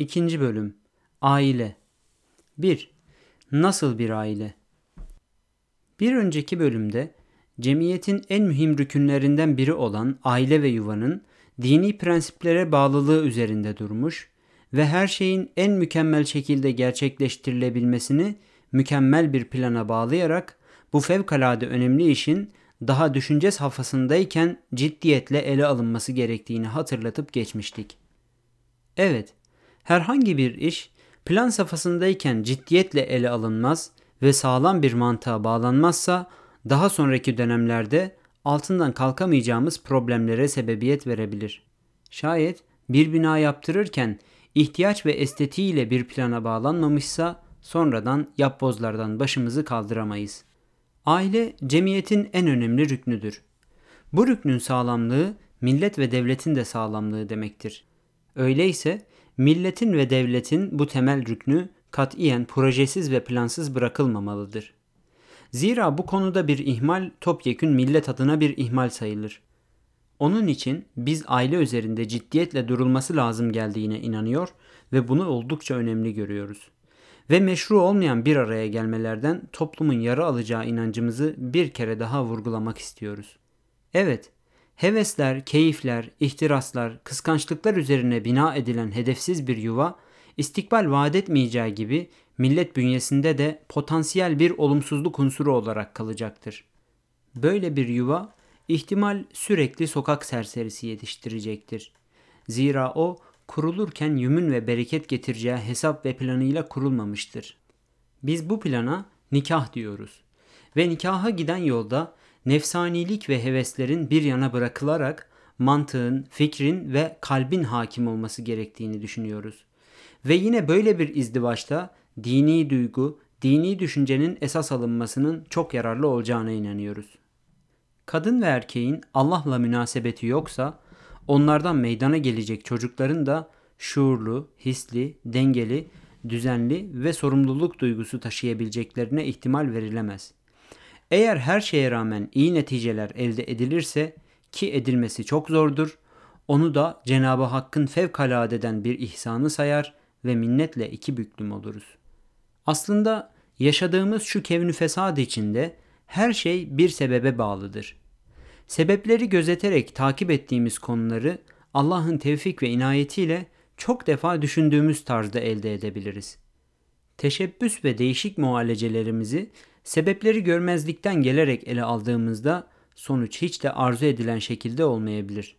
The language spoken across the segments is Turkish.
İkinci bölüm Aile 1. Nasıl bir aile? Bir önceki bölümde cemiyetin en mühim rükünlerinden biri olan aile ve yuvanın dini prensiplere bağlılığı üzerinde durmuş ve her şeyin en mükemmel şekilde gerçekleştirilebilmesini mükemmel bir plana bağlayarak bu fevkalade önemli işin daha düşünce safhasındayken ciddiyetle ele alınması gerektiğini hatırlatıp geçmiştik. Evet, herhangi bir iş plan safhasındayken ciddiyetle ele alınmaz ve sağlam bir mantığa bağlanmazsa daha sonraki dönemlerde altından kalkamayacağımız problemlere sebebiyet verebilir. Şayet bir bina yaptırırken ihtiyaç ve estetiğiyle bir plana bağlanmamışsa sonradan yapbozlardan başımızı kaldıramayız. Aile cemiyetin en önemli rüknüdür. Bu rüknün sağlamlığı millet ve devletin de sağlamlığı demektir. Öyleyse milletin ve devletin bu temel rüknü katiyen projesiz ve plansız bırakılmamalıdır. Zira bu konuda bir ihmal topyekün millet adına bir ihmal sayılır. Onun için biz aile üzerinde ciddiyetle durulması lazım geldiğine inanıyor ve bunu oldukça önemli görüyoruz. Ve meşru olmayan bir araya gelmelerden toplumun yara alacağı inancımızı bir kere daha vurgulamak istiyoruz. Evet, hevesler, keyifler, ihtiraslar, kıskançlıklar üzerine bina edilen hedefsiz bir yuva, istikbal vaat etmeyeceği gibi millet bünyesinde de potansiyel bir olumsuzluk unsuru olarak kalacaktır. Böyle bir yuva ihtimal sürekli sokak serserisi yetiştirecektir. Zira o kurulurken yümün ve bereket getireceği hesap ve planıyla kurulmamıştır. Biz bu plana nikah diyoruz. Ve nikaha giden yolda nefsanilik ve heveslerin bir yana bırakılarak mantığın, fikrin ve kalbin hakim olması gerektiğini düşünüyoruz. Ve yine böyle bir izdivaçta dini duygu, dini düşüncenin esas alınmasının çok yararlı olacağına inanıyoruz. Kadın ve erkeğin Allah'la münasebeti yoksa onlardan meydana gelecek çocukların da şuurlu, hisli, dengeli, düzenli ve sorumluluk duygusu taşıyabileceklerine ihtimal verilemez. Eğer her şeye rağmen iyi neticeler elde edilirse ki edilmesi çok zordur, onu da Cenab-ı Hakk'ın fevkaladeden bir ihsanı sayar ve minnetle iki büklüm oluruz. Aslında yaşadığımız şu kevnü fesad içinde her şey bir sebebe bağlıdır. Sebepleri gözeterek takip ettiğimiz konuları Allah'ın tevfik ve inayetiyle çok defa düşündüğümüz tarzda elde edebiliriz. Teşebbüs ve değişik muhalecelerimizi sebepleri görmezlikten gelerek ele aldığımızda sonuç hiç de arzu edilen şekilde olmayabilir.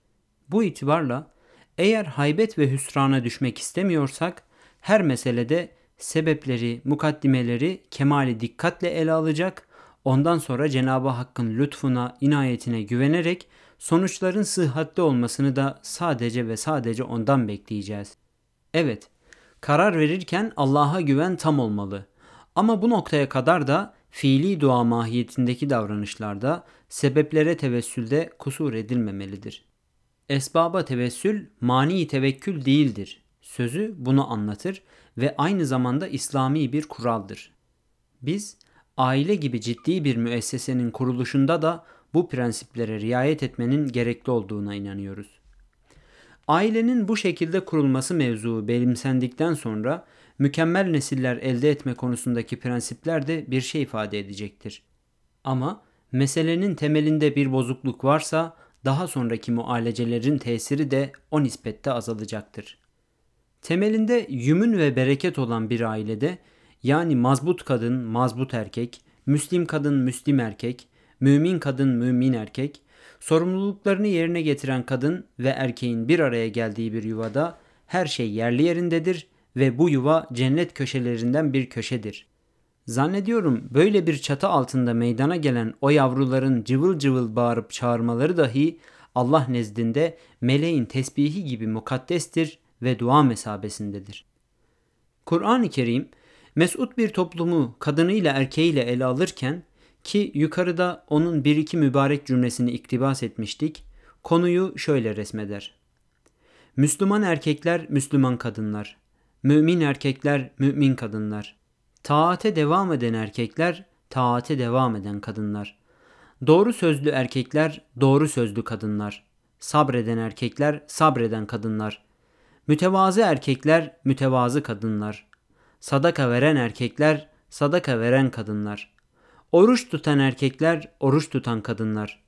Bu itibarla eğer haybet ve hüsrana düşmek istemiyorsak her meselede sebepleri, mukaddimeleri kemali dikkatle ele alacak, ondan sonra Cenab-ı Hakk'ın lütfuna, inayetine güvenerek sonuçların sıhhatli olmasını da sadece ve sadece ondan bekleyeceğiz. Evet, karar verirken Allah'a güven tam olmalı. Ama bu noktaya kadar da fiili dua mahiyetindeki davranışlarda sebeplere tevessülde kusur edilmemelidir. Esbaba tevessül mani tevekkül değildir. Sözü bunu anlatır ve aynı zamanda İslami bir kuraldır. Biz aile gibi ciddi bir müessesenin kuruluşunda da bu prensiplere riayet etmenin gerekli olduğuna inanıyoruz. Ailenin bu şekilde kurulması mevzuu benimsendikten sonra mükemmel nesiller elde etme konusundaki prensipler de bir şey ifade edecektir. Ama meselenin temelinde bir bozukluk varsa daha sonraki mualecelerin tesiri de o nispette azalacaktır. Temelinde yümün ve bereket olan bir ailede yani mazbut kadın, mazbut erkek, müslim kadın, müslim erkek, mümin kadın, mümin erkek, sorumluluklarını yerine getiren kadın ve erkeğin bir araya geldiği bir yuvada her şey yerli yerindedir ve bu yuva cennet köşelerinden bir köşedir. Zannediyorum böyle bir çatı altında meydana gelen o yavruların cıvıl cıvıl bağırıp çağırmaları dahi Allah nezdinde meleğin tesbihi gibi mukaddestir ve dua mesabesindedir. Kur'an-ı Kerim mesut bir toplumu kadınıyla erkeğiyle ele alırken ki yukarıda onun bir iki mübarek cümlesini iktibas etmiştik, konuyu şöyle resmeder. Müslüman erkekler Müslüman kadınlar, mümin erkekler mümin kadınlar, taate devam eden erkekler taate devam eden kadınlar, doğru sözlü erkekler doğru sözlü kadınlar, sabreden erkekler sabreden kadınlar, Mütevazı erkekler, mütevazı kadınlar. Sadaka veren erkekler, sadaka veren kadınlar. Oruç tutan erkekler, oruç tutan kadınlar.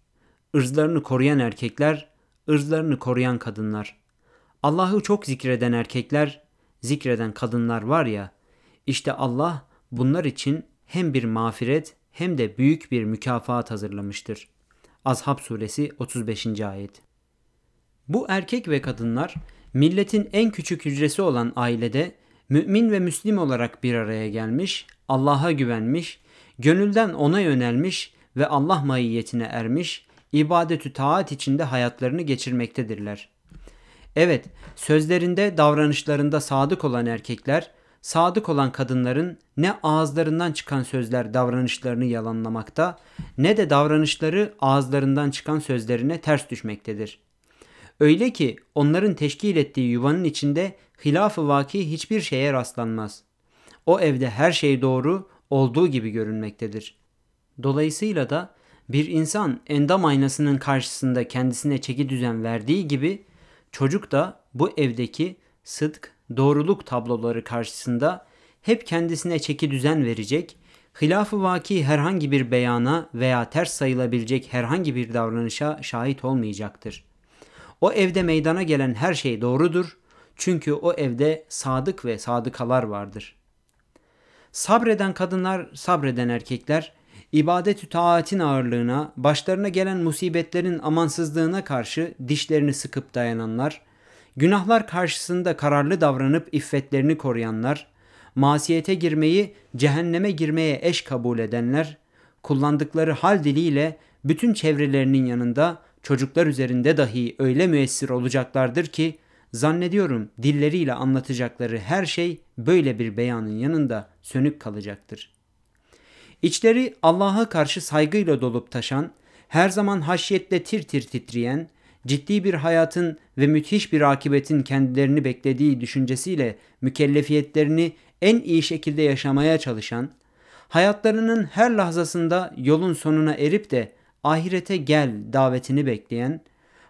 Irzlarını koruyan erkekler, ırzlarını koruyan kadınlar. Allah'ı çok zikreden erkekler, zikreden kadınlar var ya, işte Allah bunlar için hem bir mağfiret hem de büyük bir mükafat hazırlamıştır. Azhab suresi 35. ayet. Bu erkek ve kadınlar milletin en küçük hücresi olan ailede mümin ve müslim olarak bir araya gelmiş, Allah'a güvenmiş, gönülden ona yönelmiş ve Allah maiyetine ermiş, ibadetü taat içinde hayatlarını geçirmektedirler. Evet, sözlerinde, davranışlarında sadık olan erkekler, sadık olan kadınların ne ağızlarından çıkan sözler davranışlarını yalanlamakta, ne de davranışları ağızlarından çıkan sözlerine ters düşmektedir. Öyle ki onların teşkil ettiği yuvanın içinde hilaf-ı vaki hiçbir şeye rastlanmaz. O evde her şey doğru, olduğu gibi görünmektedir. Dolayısıyla da bir insan endam aynasının karşısında kendisine çeki düzen verdiği gibi çocuk da bu evdeki sıdk, doğruluk tabloları karşısında hep kendisine çeki düzen verecek, hilaf-ı vaki herhangi bir beyana veya ters sayılabilecek herhangi bir davranışa şahit olmayacaktır. O evde meydana gelen her şey doğrudur çünkü o evde sadık ve sadıkalar vardır. Sabreden kadınlar, sabreden erkekler, ibadet-ü taatin ağırlığına, başlarına gelen musibetlerin amansızlığına karşı dişlerini sıkıp dayananlar, günahlar karşısında kararlı davranıp iffetlerini koruyanlar, masiyete girmeyi cehenneme girmeye eş kabul edenler, kullandıkları hal diliyle bütün çevrelerinin yanında çocuklar üzerinde dahi öyle müessir olacaklardır ki zannediyorum dilleriyle anlatacakları her şey böyle bir beyanın yanında sönük kalacaktır. İçleri Allah'a karşı saygıyla dolup taşan, her zaman haşyetle tir tir titreyen, ciddi bir hayatın ve müthiş bir akibetin kendilerini beklediği düşüncesiyle mükellefiyetlerini en iyi şekilde yaşamaya çalışan, hayatlarının her lahzasında yolun sonuna erip de ahirete gel davetini bekleyen,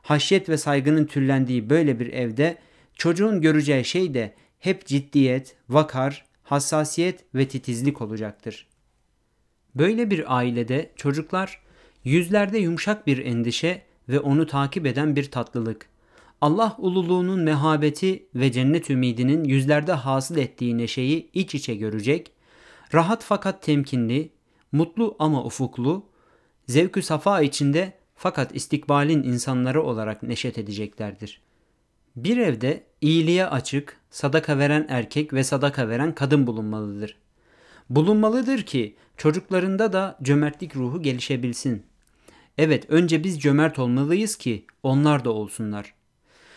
haşyet ve saygının türlendiği böyle bir evde çocuğun göreceği şey de hep ciddiyet, vakar, hassasiyet ve titizlik olacaktır. Böyle bir ailede çocuklar yüzlerde yumuşak bir endişe ve onu takip eden bir tatlılık, Allah ululuğunun mehabeti ve cennet ümidinin yüzlerde hasıl ettiği neşeyi iç içe görecek, rahat fakat temkinli, mutlu ama ufuklu, zevkü safa içinde fakat istikbalin insanları olarak neşet edeceklerdir. Bir evde iyiliğe açık, sadaka veren erkek ve sadaka veren kadın bulunmalıdır. Bulunmalıdır ki çocuklarında da cömertlik ruhu gelişebilsin. Evet önce biz cömert olmalıyız ki onlar da olsunlar.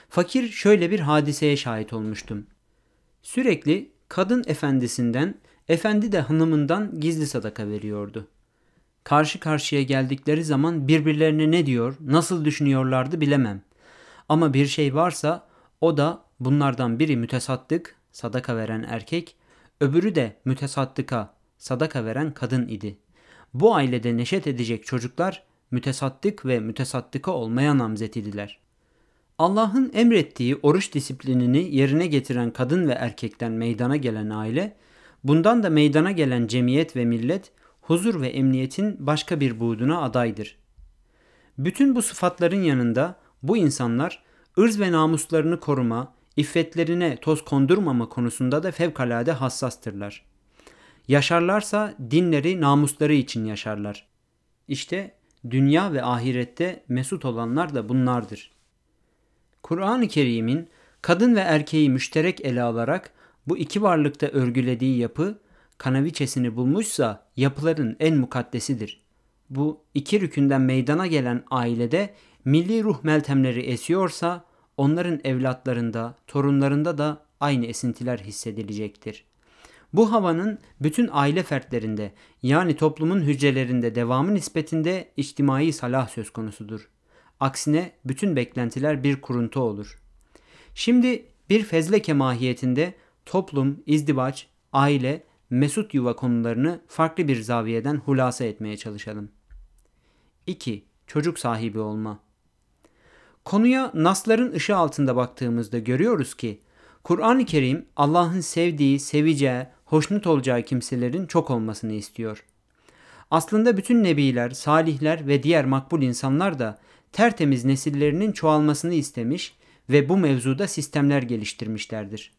Fakir şöyle bir hadiseye şahit olmuştum. Sürekli kadın efendisinden, efendi de hanımından gizli sadaka veriyordu. Karşı karşıya geldikleri zaman birbirlerine ne diyor, nasıl düşünüyorlardı bilemem. Ama bir şey varsa o da bunlardan biri mütesaddık, sadaka veren erkek, öbürü de mütesaddıka, sadaka veren kadın idi. Bu ailede neşet edecek çocuklar mütesaddık ve mütesaddıka olmaya namzet idiler. Allah'ın emrettiği oruç disiplinini yerine getiren kadın ve erkekten meydana gelen aile, bundan da meydana gelen cemiyet ve millet huzur ve emniyetin başka bir buğduna adaydır. Bütün bu sıfatların yanında bu insanlar ırz ve namuslarını koruma, iffetlerine toz kondurmama konusunda da fevkalade hassastırlar. Yaşarlarsa dinleri, namusları için yaşarlar. İşte dünya ve ahirette mesut olanlar da bunlardır. Kur'an-ı Kerim'in kadın ve erkeği müşterek ele alarak bu iki varlıkta örgülediği yapı kanaviçesini bulmuşsa yapıların en mukaddesidir. Bu iki rükünden meydana gelen ailede milli ruh meltemleri esiyorsa onların evlatlarında, torunlarında da aynı esintiler hissedilecektir. Bu havanın bütün aile fertlerinde yani toplumun hücrelerinde devamı nispetinde içtimai salah söz konusudur. Aksine bütün beklentiler bir kuruntu olur. Şimdi bir fezleke mahiyetinde toplum, izdivaç, aile, mesut yuva konularını farklı bir zaviyeden hulasa etmeye çalışalım. 2. Çocuk sahibi olma. Konuya nasların ışığı altında baktığımızda görüyoruz ki Kur'an-ı Kerim Allah'ın sevdiği, seveceği, hoşnut olacağı kimselerin çok olmasını istiyor. Aslında bütün nebiler, salihler ve diğer makbul insanlar da tertemiz nesillerinin çoğalmasını istemiş ve bu mevzuda sistemler geliştirmişlerdir.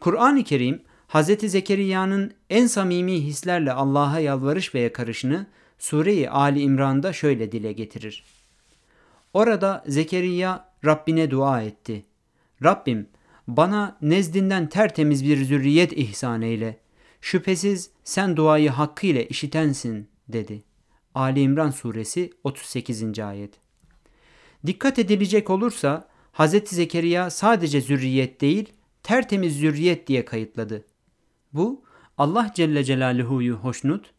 Kur'an-ı Kerim Hz. Zekeriya'nın en samimi hislerle Allah'a yalvarış ve yakarışını Sure-i Ali İmran'da şöyle dile getirir. Orada Zekeriya Rabbine dua etti. Rabbim bana nezdinden tertemiz bir zürriyet ihsan eyle. Şüphesiz sen duayı hakkıyla işitensin dedi. Ali İmran suresi 38. ayet. Dikkat edilecek olursa Hz. Zekeriya sadece zürriyet değil, tertemiz zürriyet diye kayıtladı. Bu Allah Celle Celaluhu'yu hoşnut,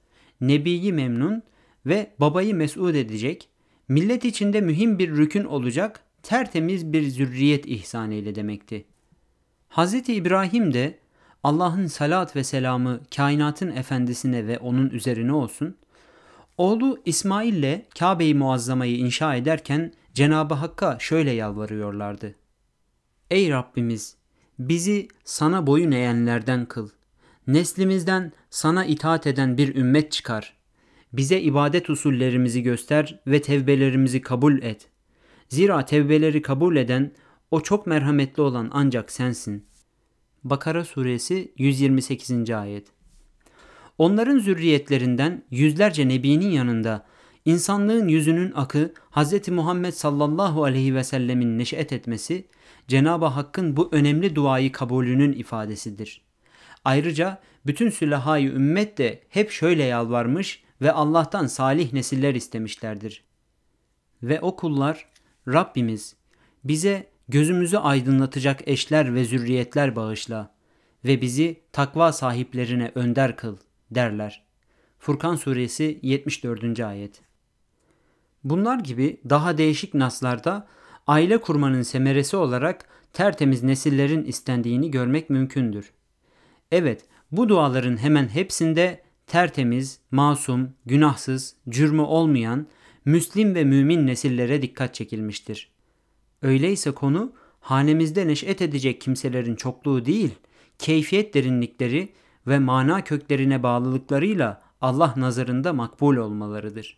Nebiyi memnun ve babayı mesut edecek, millet içinde mühim bir rükün olacak tertemiz bir zürriyet ihsan eyle demekti. Hz. İbrahim de Allah'ın salat ve selamı kainatın efendisine ve onun üzerine olsun, oğlu İsmail ile Kabe-i Muazzama'yı inşa ederken Cenab-ı Hakk'a şöyle yalvarıyorlardı. Ey Rabbimiz! Bizi sana boyun eğenlerden kıl. Neslimizden sana itaat eden bir ümmet çıkar. Bize ibadet usullerimizi göster ve tevbelerimizi kabul et. Zira tevbeleri kabul eden, o çok merhametli olan ancak sensin. Bakara suresi 128. ayet. Onların zürriyetlerinden yüzlerce nebinin yanında insanlığın yüzünün akı Hz. Muhammed sallallahu aleyhi ve sellemin neşet etmesi Cenab-ı Hakk'ın bu önemli duayı kabulünün ifadesidir. Ayrıca bütün sülahayı ümmet de hep şöyle yalvarmış ve Allah'tan salih nesiller istemişlerdir. Ve o kullar Rabbimiz bize gözümüzü aydınlatacak eşler ve zürriyetler bağışla ve bizi takva sahiplerine önder kıl derler. Furkan suresi 74. ayet. Bunlar gibi daha değişik naslarda aile kurmanın semeresi olarak tertemiz nesillerin istendiğini görmek mümkündür. Evet, bu duaların hemen hepsinde tertemiz, masum, günahsız, cürmü olmayan, müslim ve mümin nesillere dikkat çekilmiştir. Öyleyse konu hanemizde neşet edecek kimselerin çokluğu değil, keyfiyet derinlikleri ve mana köklerine bağlılıklarıyla Allah nazarında makbul olmalarıdır.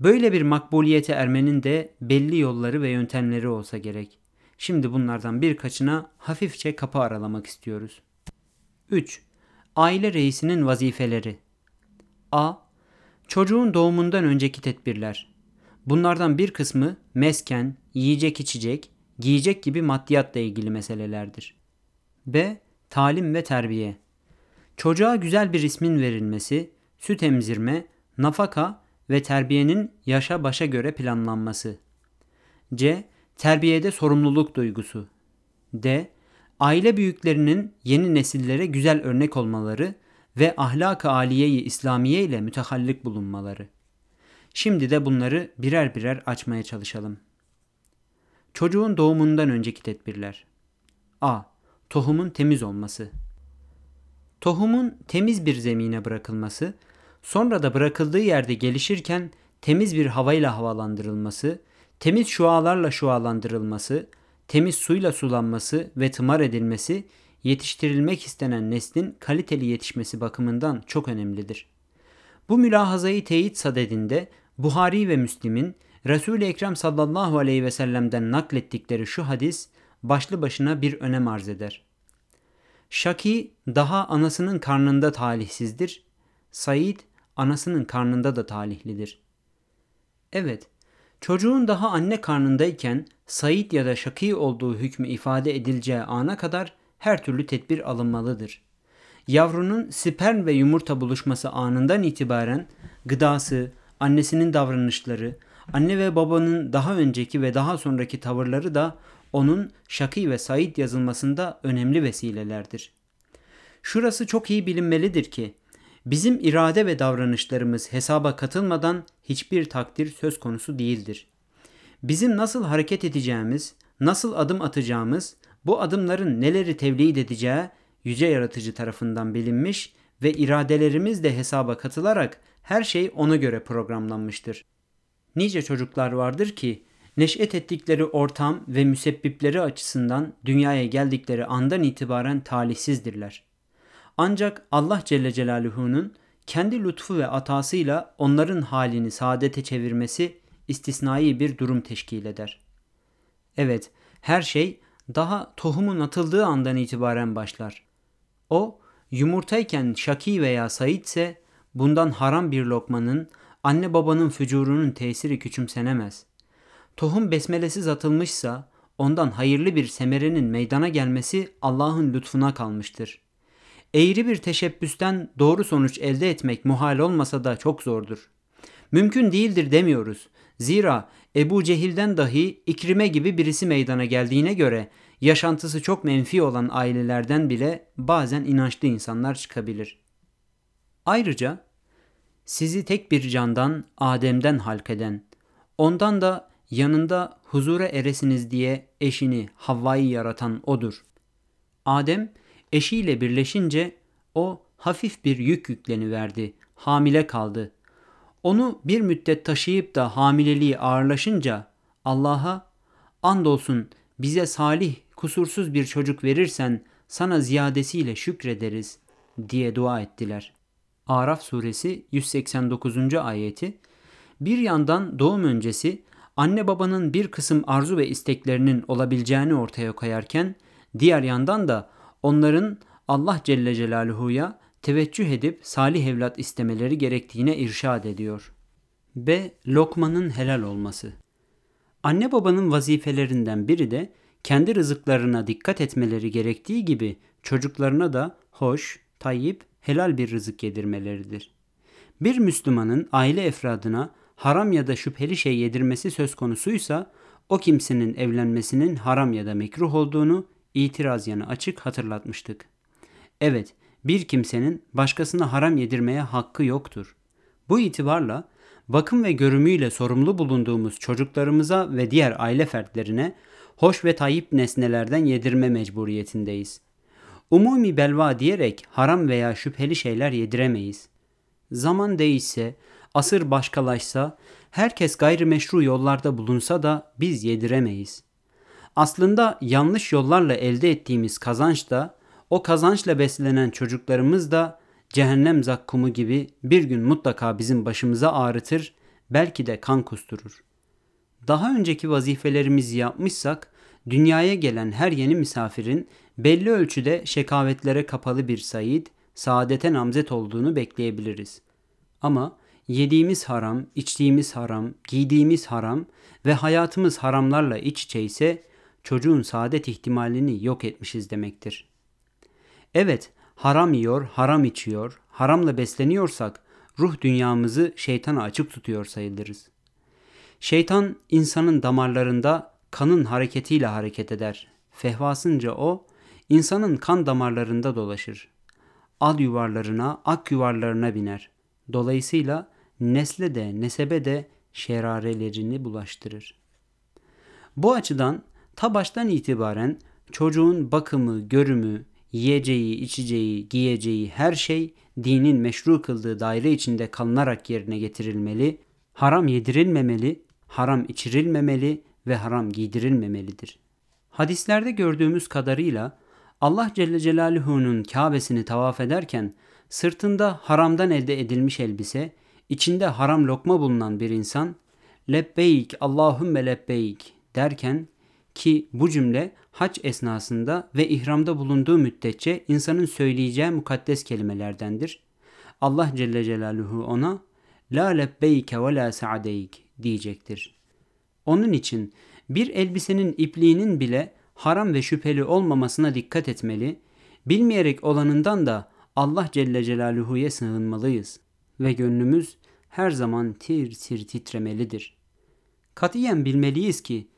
Böyle bir makbuliyete ermenin de belli yolları ve yöntemleri olsa gerek. Şimdi bunlardan birkaçına hafifçe kapı aralamak istiyoruz. 3. Aile reisinin vazifeleri A. Çocuğun doğumundan önceki tedbirler. Bunlardan bir kısmı mesken, yiyecek içecek, giyecek gibi maddiyatla ilgili meselelerdir. B. Talim ve terbiye. Çocuğa güzel bir ismin verilmesi, süt emzirme, nafaka ve terbiyenin yaşa başa göre planlanması. C. Terbiyede sorumluluk duygusu. D. Aile büyüklerinin yeni nesillere güzel örnek olmaları ve ahlak-ı aliye-i İslamiye ile mütehallik bulunmaları. Şimdi de bunları birer birer açmaya çalışalım. Çocuğun doğumundan önceki tedbirler. A. Tohumun temiz olması. Tohumun temiz bir zemine bırakılması, sonra da bırakıldığı yerde gelişirken temiz bir havayla havalandırılması, temiz şualarla şualandırılması, temiz suyla sulanması ve tımar edilmesi yetiştirilmek istenen neslin kaliteli yetişmesi bakımından çok önemlidir. Bu mülahazayı teyit sadedinde Buhari ve Müslim'in Resul-i Ekrem sallallahu aleyhi ve sellem'den naklettikleri şu hadis başlı başına bir önem arz eder. Şaki daha anasının karnında talihsizdir. Said anasının karnında da talihlidir. Evet, çocuğun daha anne karnındayken Said ya da Şaki olduğu hükmü ifade edileceği ana kadar her türlü tedbir alınmalıdır. Yavrunun sperm ve yumurta buluşması anından itibaren gıdası, annesinin davranışları, anne ve babanın daha önceki ve daha sonraki tavırları da onun Şaki ve Said yazılmasında önemli vesilelerdir. Şurası çok iyi bilinmelidir ki bizim irade ve davranışlarımız hesaba katılmadan hiçbir takdir söz konusu değildir. Bizim nasıl hareket edeceğimiz, nasıl adım atacağımız, bu adımların neleri tevlid edeceği yüce yaratıcı tarafından bilinmiş ve iradelerimiz de hesaba katılarak her şey ona göre programlanmıştır. Nice çocuklar vardır ki neş'et ettikleri ortam ve müsebbipleri açısından dünyaya geldikleri andan itibaren talihsizdirler. Ancak Allah Celle Celaluhu'nun kendi lütfu ve atasıyla onların halini saadete çevirmesi istisnai bir durum teşkil eder. Evet, her şey daha tohumun atıldığı andan itibaren başlar. O, yumurtayken şaki veya saitse bundan haram bir lokmanın, anne babanın fücurunun tesiri küçümsenemez. Tohum besmelesiz atılmışsa ondan hayırlı bir semerenin meydana gelmesi Allah'ın lütfuna kalmıştır. Eğri bir teşebbüsten doğru sonuç elde etmek muhal olmasa da çok zordur. Mümkün değildir demiyoruz. Zira Ebu Cehil'den dahi İkrime gibi birisi meydana geldiğine göre yaşantısı çok menfi olan ailelerden bile bazen inançlı insanlar çıkabilir. Ayrıca sizi tek bir candan Adem'den halkeden, ondan da yanında huzura eresiniz diye eşini Havva'yı yaratan odur. Adem eşiyle birleşince o hafif bir yük yükleniverdi, hamile kaldı. Onu bir müddet taşıyıp da hamileliği ağırlaşınca Allah'a andolsun bize salih, kusursuz bir çocuk verirsen sana ziyadesiyle şükrederiz diye dua ettiler. Araf suresi 189. ayeti bir yandan doğum öncesi anne babanın bir kısım arzu ve isteklerinin olabileceğini ortaya koyarken diğer yandan da onların Allah Celle Celaluhu'ya teveccüh edip salih evlat istemeleri gerektiğine irşad ediyor. B. Lokmanın helal olması. Anne babanın vazifelerinden biri de kendi rızıklarına dikkat etmeleri gerektiği gibi çocuklarına da hoş, tayyip, helal bir rızık yedirmeleridir. Bir Müslümanın aile efradına haram ya da şüpheli şey yedirmesi söz konusuysa o kimsenin evlenmesinin haram ya da mekruh olduğunu itiraz yanı açık hatırlatmıştık. Evet, bir kimsenin başkasına haram yedirmeye hakkı yoktur. Bu itibarla bakım ve görümüyle sorumlu bulunduğumuz çocuklarımıza ve diğer aile fertlerine hoş ve tayyip nesnelerden yedirme mecburiyetindeyiz. Umumi belva diyerek haram veya şüpheli şeyler yediremeyiz. Zaman değişse, asır başkalaşsa, herkes gayrimeşru yollarda bulunsa da biz yediremeyiz. Aslında yanlış yollarla elde ettiğimiz kazanç da, o kazançla beslenen çocuklarımız da cehennem zakkumu gibi bir gün mutlaka bizim başımıza ağrıtır, belki de kan kusturur. Daha önceki vazifelerimizi yapmışsak, dünyaya gelen her yeni misafirin belli ölçüde şekavetlere kapalı bir sayid, saadete namzet olduğunu bekleyebiliriz. Ama yediğimiz haram, içtiğimiz haram, giydiğimiz haram ve hayatımız haramlarla iç içe ise çocuğun saadet ihtimalini yok etmişiz demektir. Evet, haram yiyor, haram içiyor, haramla besleniyorsak ruh dünyamızı şeytana açık tutuyor sayılırız. Şeytan insanın damarlarında kanın hareketiyle hareket eder. Fehvasınca o insanın kan damarlarında dolaşır. Al yuvarlarına, ak yuvarlarına biner. Dolayısıyla nesle de nesebe de şerarelerini bulaştırır. Bu açıdan ta baştan itibaren çocuğun bakımı, görümü, yiyeceği, içeceği, giyeceği her şey dinin meşru kıldığı daire içinde kalınarak yerine getirilmeli, haram yedirilmemeli, haram içirilmemeli ve haram giydirilmemelidir. Hadislerde gördüğümüz kadarıyla Allah Celle Celaluhu'nun Kabe'sini tavaf ederken sırtında haramdan elde edilmiş elbise, içinde haram lokma bulunan bir insan lebbeyk Allahümme lebbeyk derken ki bu cümle hac esnasında ve ihramda bulunduğu müddetçe insanın söyleyeceği mukaddes kelimelerdendir. Allah Celle Celaluhu ona La lebbeyke ve la sa'deyk diyecektir. Onun için bir elbisenin ipliğinin bile haram ve şüpheli olmamasına dikkat etmeli, bilmeyerek olanından da Allah Celle Celaluhu'ya sığınmalıyız ve gönlümüz her zaman tir tir titremelidir. Katiyen bilmeliyiz ki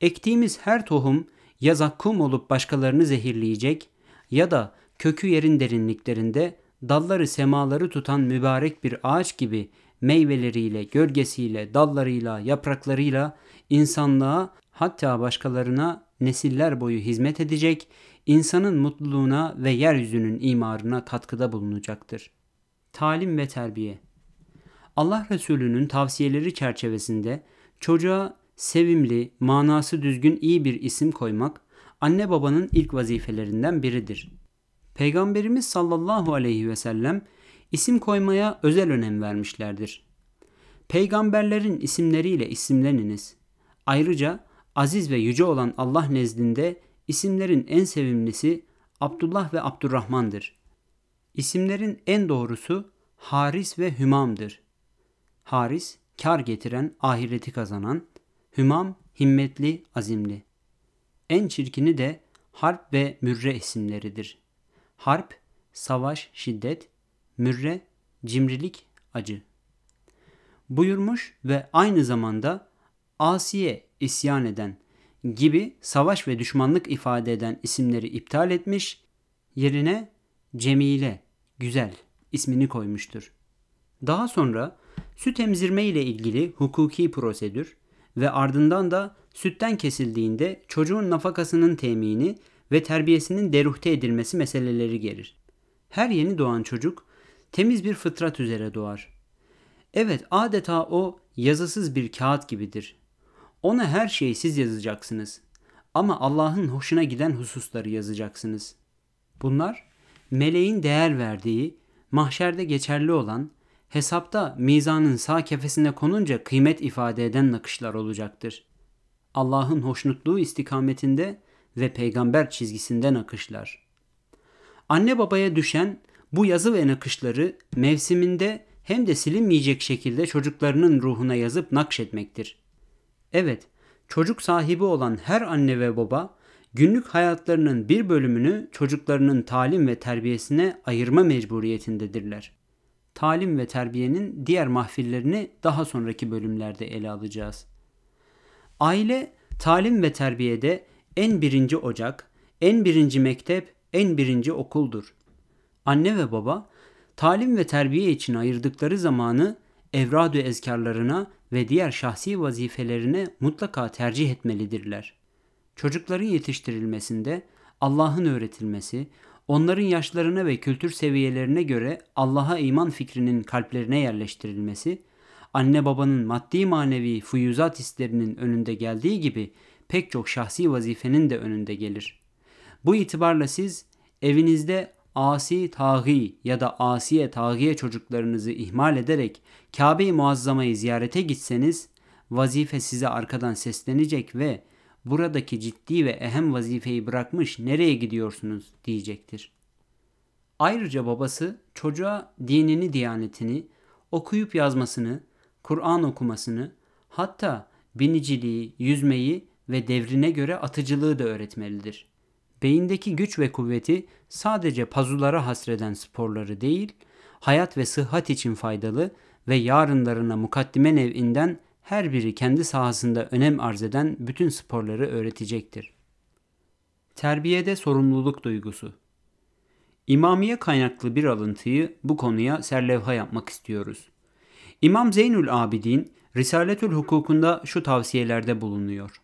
ektiğimiz her tohum ya zakkum olup başkalarını zehirleyecek ya da kökü yerin derinliklerinde dalları semaları tutan mübarek bir ağaç gibi meyveleriyle, gölgesiyle, dallarıyla, yapraklarıyla insanlığa hatta başkalarına nesiller boyu hizmet edecek, insanın mutluluğuna ve yeryüzünün imarına katkıda bulunacaktır. Talim ve terbiye Allah Resulü'nün tavsiyeleri çerçevesinde çocuğa sevimli, manası düzgün iyi bir isim koymak anne babanın ilk vazifelerinden biridir. Peygamberimiz sallallahu aleyhi ve sellem isim koymaya özel önem vermişlerdir. Peygamberlerin isimleriyle isimleniniz. Ayrıca aziz ve yüce olan Allah nezdinde isimlerin en sevimlisi Abdullah ve Abdurrahman'dır. İsimlerin en doğrusu Haris ve Hümam'dır. Haris, kar getiren, ahireti kazanan, Hümam, himmetli, azimli. En çirkini de Harp ve Mürre isimleridir. Harp, savaş, şiddet, Mürre, cimrilik, acı. Buyurmuş ve aynı zamanda Asiye, isyan eden gibi savaş ve düşmanlık ifade eden isimleri iptal etmiş, yerine Cemile, güzel ismini koymuştur. Daha sonra süt emzirme ile ilgili hukuki prosedür ve ardından da sütten kesildiğinde çocuğun nafakasının temini ve terbiyesinin deruhte edilmesi meseleleri gelir. Her yeni doğan çocuk temiz bir fıtrat üzere doğar. Evet adeta o yazısız bir kağıt gibidir. Ona her şeyi siz yazacaksınız. Ama Allah'ın hoşuna giden hususları yazacaksınız. Bunlar meleğin değer verdiği, mahşerde geçerli olan, hesapta mizanın sağ kefesine konunca kıymet ifade eden nakışlar olacaktır. Allah'ın hoşnutluğu istikametinde ve peygamber çizgisinde nakışlar. Anne babaya düşen bu yazı ve nakışları mevsiminde hem de silinmeyecek şekilde çocuklarının ruhuna yazıp nakşetmektir. Evet, çocuk sahibi olan her anne ve baba günlük hayatlarının bir bölümünü çocuklarının talim ve terbiyesine ayırma mecburiyetindedirler. Talim ve terbiyenin diğer mahfillerini daha sonraki bölümlerde ele alacağız. Aile, talim ve terbiyede en birinci ocak, en birinci mektep, en birinci okuldur. Anne ve baba, talim ve terbiye için ayırdıkları zamanı evradu ezkarlarına ve diğer şahsi vazifelerine mutlaka tercih etmelidirler. Çocukların yetiştirilmesinde Allah'ın öğretilmesi, onların yaşlarına ve kültür seviyelerine göre Allah'a iman fikrinin kalplerine yerleştirilmesi, anne babanın maddi manevi fuyuzat hislerinin önünde geldiği gibi pek çok şahsi vazifenin de önünde gelir. Bu itibarla siz evinizde asi taği ya da asiye tağiye çocuklarınızı ihmal ederek Kabe-i Muazzama'yı ziyarete gitseniz vazife size arkadan seslenecek ve buradaki ciddi ve ehem vazifeyi bırakmış nereye gidiyorsunuz diyecektir. Ayrıca babası çocuğa dinini diyanetini, okuyup yazmasını, Kur'an okumasını, hatta biniciliği, yüzmeyi ve devrine göre atıcılığı da öğretmelidir. Beyindeki güç ve kuvveti sadece pazulara hasreden sporları değil, hayat ve sıhhat için faydalı ve yarınlarına mukaddime nev'inden her biri kendi sahasında önem arz eden bütün sporları öğretecektir. Terbiyede sorumluluk duygusu İmamiye kaynaklı bir alıntıyı bu konuya serlevha yapmak istiyoruz. İmam Zeynül Abidin Risaletül Hukukunda şu tavsiyelerde bulunuyor.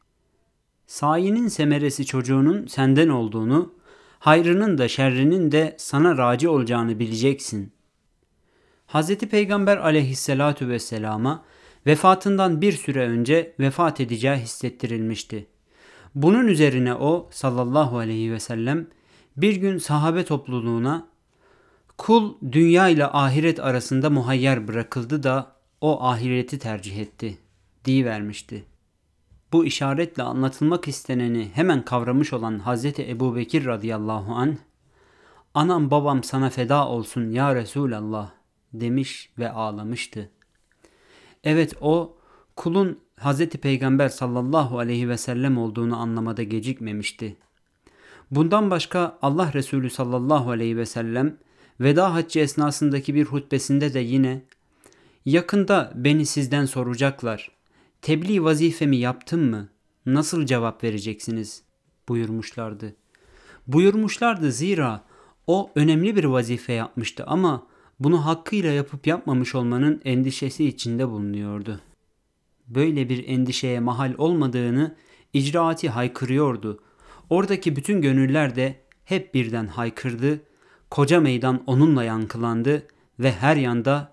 Sayinin semeresi çocuğunun senden olduğunu, hayrının da şerrinin de sana raci olacağını bileceksin. Hz. Peygamber aleyhissalatu vesselama vefatından bir süre önce vefat edeceği hissettirilmişti. Bunun üzerine o sallallahu aleyhi ve sellem bir gün sahabe topluluğuna kul dünya ile ahiret arasında muhayyer bırakıldı da o ahireti tercih etti vermişti. Bu işaretle anlatılmak isteneni hemen kavramış olan Hazreti Ebu Bekir radıyallahu an anam babam sana feda olsun ya Resulallah demiş ve ağlamıştı. Evet o kulun Hazreti Peygamber sallallahu aleyhi ve sellem olduğunu anlamada gecikmemişti. Bundan başka Allah Resulü sallallahu aleyhi ve sellem veda haccı esnasındaki bir hutbesinde de yine yakında beni sizden soracaklar. Tebliğ vazifemi yaptım mı? Nasıl cevap vereceksiniz? buyurmuşlardı. Buyurmuşlardı zira o önemli bir vazife yapmıştı ama bunu hakkıyla yapıp yapmamış olmanın endişesi içinde bulunuyordu. Böyle bir endişeye mahal olmadığını icraati haykırıyordu. Oradaki bütün gönüller de hep birden haykırdı. Koca meydan onunla yankılandı ve her yanda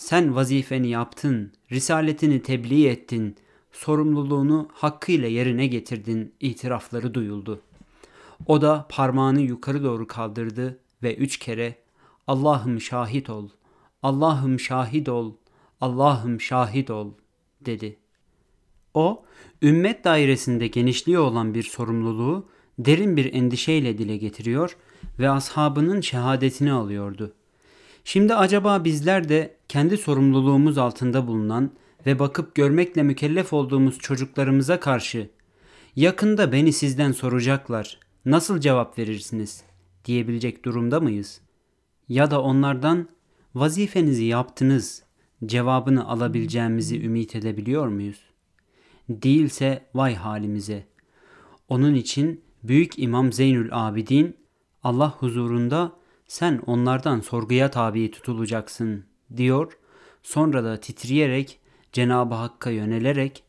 sen vazifeni yaptın, risaletini tebliğ ettin, sorumluluğunu hakkıyla yerine getirdin itirafları duyuldu. O da parmağını yukarı doğru kaldırdı ve üç kere Allah'ım şahit ol, Allah'ım şahit ol, Allah'ım şahit ol dedi. O, ümmet dairesinde genişliği olan bir sorumluluğu derin bir endişeyle dile getiriyor ve ashabının şehadetini alıyordu. Şimdi acaba bizler de kendi sorumluluğumuz altında bulunan ve bakıp görmekle mükellef olduğumuz çocuklarımıza karşı yakında beni sizden soracaklar, nasıl cevap verirsiniz diyebilecek durumda mıyız? Ya da onlardan vazifenizi yaptınız cevabını alabileceğimizi ümit edebiliyor muyuz? Değilse vay halimize. Onun için Büyük İmam Zeynül Abidin Allah huzurunda sen onlardan sorguya tabi tutulacaksın diyor. Sonra da titreyerek Cenab-ı Hakk'a yönelerek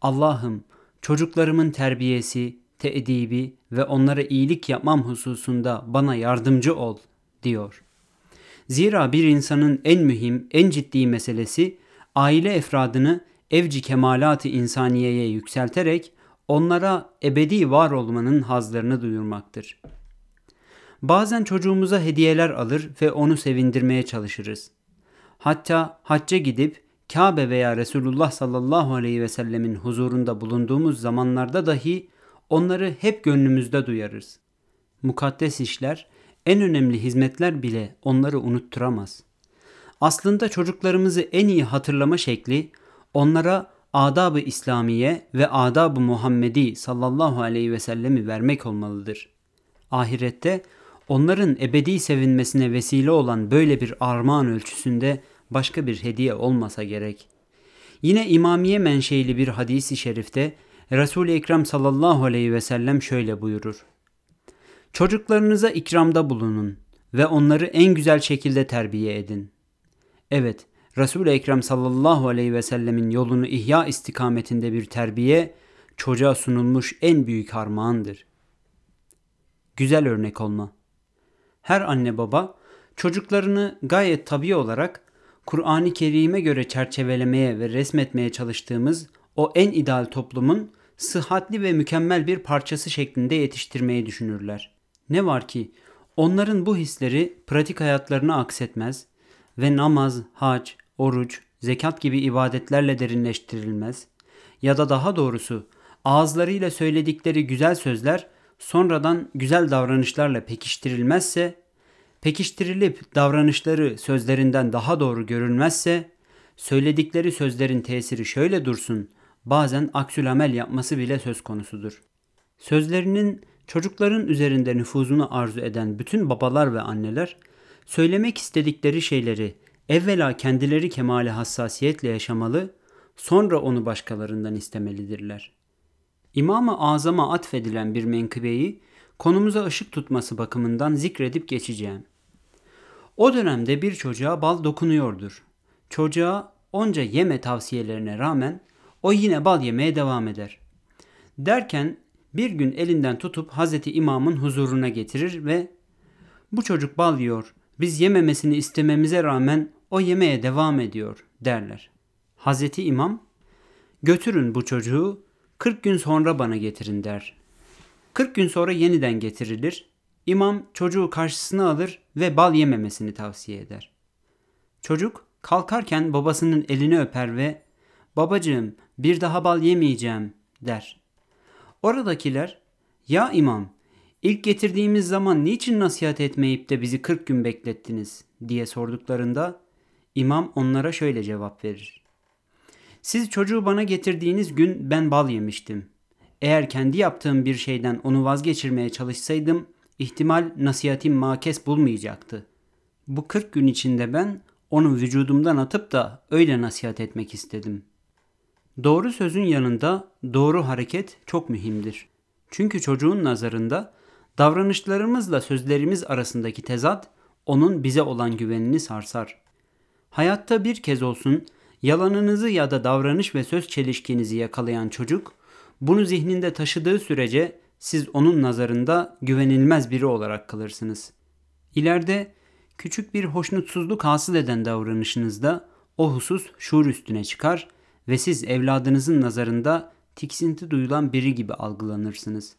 Allah'ım çocuklarımın terbiyesi, teedibi ve onlara iyilik yapmam hususunda bana yardımcı ol diyor. Zira bir insanın en mühim, en ciddi meselesi aile efradını evci kemalat-ı insaniyeye yükselterek onlara ebedi var olmanın hazlarını duyurmaktır. Bazen çocuğumuza hediyeler alır ve onu sevindirmeye çalışırız. Hatta hacca gidip Kabe veya Resulullah sallallahu aleyhi ve sellemin huzurunda bulunduğumuz zamanlarda dahi onları hep gönlümüzde duyarız. Mukaddes işler, en önemli hizmetler bile onları unutturamaz. Aslında çocuklarımızı en iyi hatırlama şekli onlara adab-ı İslamiye ve adab-ı Muhammedi sallallahu aleyhi ve sellemi vermek olmalıdır. Ahirette onların ebedi sevinmesine vesile olan böyle bir armağan ölçüsünde başka bir hediye olmasa gerek. Yine İmamiye menşeili bir hadisi şerifte Resul-i Ekrem sallallahu aleyhi ve sellem şöyle buyurur. Çocuklarınıza ikramda bulunun ve onları en güzel şekilde terbiye edin. Evet, Resul-i Ekrem sallallahu aleyhi ve sellemin yolunu ihya istikametinde bir terbiye çocuğa sunulmuş en büyük armağandır. Güzel örnek olma. Her anne baba çocuklarını gayet tabi olarak Kur'an-ı Kerim'e göre çerçevelemeye ve resmetmeye çalıştığımız o en ideal toplumun sıhhatli ve mükemmel bir parçası şeklinde yetiştirmeyi düşünürler. Ne var ki onların bu hisleri pratik hayatlarına aksetmez ve namaz, hac, oruç, zekat gibi ibadetlerle derinleştirilmez ya da daha doğrusu ağızlarıyla söyledikleri güzel sözler sonradan güzel davranışlarla pekiştirilmezse, pekiştirilip davranışları sözlerinden daha doğru görülmezse, söyledikleri sözlerin tesiri şöyle dursun, bazen aksülamel yapması bile söz konusudur. Sözlerinin çocukların üzerinde nüfuzunu arzu eden bütün babalar ve anneler, söylemek istedikleri şeyleri evvela kendileri kemale hassasiyetle yaşamalı, sonra onu başkalarından istemelidirler. İmam-ı Azam'a atfedilen bir menkıbeyi konumuza ışık tutması bakımından zikredip geçeceğim. O dönemde bir çocuğa bal dokunuyordur. Çocuğa onca yeme tavsiyelerine rağmen o yine bal yemeye devam eder. Derken bir gün elinden tutup Hazreti İmam'ın huzuruna getirir ve bu çocuk bal yiyor, biz yememesini istememize rağmen o yemeye devam ediyor derler. Hazreti İmam götürün bu çocuğu 40 gün sonra bana getirin der. 40 gün sonra yeniden getirilir. İmam çocuğu karşısına alır ve bal yememesini tavsiye eder. Çocuk kalkarken babasının elini öper ve babacığım bir daha bal yemeyeceğim der. Oradakiler ya imam ilk getirdiğimiz zaman niçin nasihat etmeyip de bizi 40 gün beklettiniz diye sorduklarında imam onlara şöyle cevap verir. Siz çocuğu bana getirdiğiniz gün ben bal yemiştim. Eğer kendi yaptığım bir şeyden onu vazgeçirmeye çalışsaydım ihtimal nasihatim makes bulmayacaktı. Bu 40 gün içinde ben onu vücudumdan atıp da öyle nasihat etmek istedim. Doğru sözün yanında doğru hareket çok mühimdir. Çünkü çocuğun nazarında davranışlarımızla sözlerimiz arasındaki tezat onun bize olan güvenini sarsar. Hayatta bir kez olsun yalanınızı ya da davranış ve söz çelişkinizi yakalayan çocuk bunu zihninde taşıdığı sürece siz onun nazarında güvenilmez biri olarak kalırsınız. İleride küçük bir hoşnutsuzluk hasıl eden davranışınızda o husus şuur üstüne çıkar ve siz evladınızın nazarında tiksinti duyulan biri gibi algılanırsınız.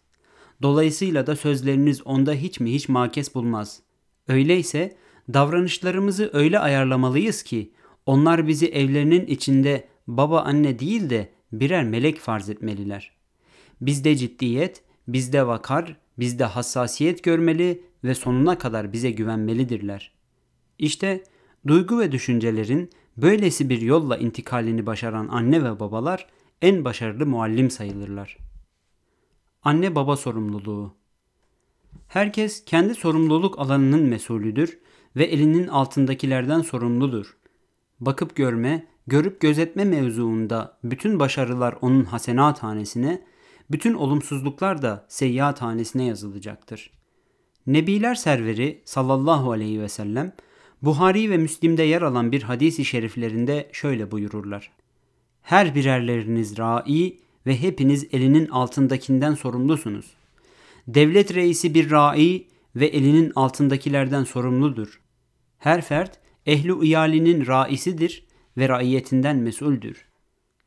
Dolayısıyla da sözleriniz onda hiç mi hiç makes bulmaz. Öyleyse davranışlarımızı öyle ayarlamalıyız ki onlar bizi evlerinin içinde baba anne değil de birer melek farz etmeliler. Bizde ciddiyet, bizde vakar, bizde hassasiyet görmeli ve sonuna kadar bize güvenmelidirler. İşte duygu ve düşüncelerin böylesi bir yolla intikalini başaran anne ve babalar en başarılı muallim sayılırlar. Anne baba sorumluluğu Herkes kendi sorumluluk alanının mesulüdür ve elinin altındakilerden sorumludur. Bakıp görme, görüp gözetme mevzuunda bütün başarılar onun hasenat hanesine, bütün olumsuzluklar da seyyiat hanesine yazılacaktır. Nebiler serveri sallallahu aleyhi ve sellem Buhari ve Müslim'de yer alan bir hadisi şeriflerinde şöyle buyururlar. Her birerleriniz rai ve hepiniz elinin altındakinden sorumlusunuz. Devlet reisi bir rai ve elinin altındakilerden sorumludur. Her fert ehlu iyalinin raisidir ve raiyetinden mesuldür.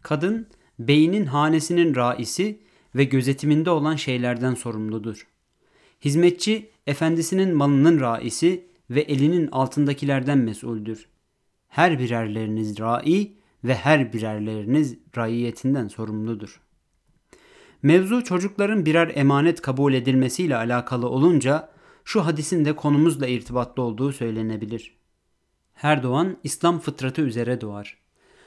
Kadın beynin hanesinin raisi ve gözetiminde olan şeylerden sorumludur. Hizmetçi efendisinin malının raisi ve elinin altındakilerden mesuldür. Her birerleriniz rai ve her birerleriniz raiyetinden sorumludur. Mevzu çocukların birer emanet kabul edilmesiyle alakalı olunca şu hadisin de konumuzla irtibatlı olduğu söylenebilir. Her doğan İslam fıtratı üzere doğar.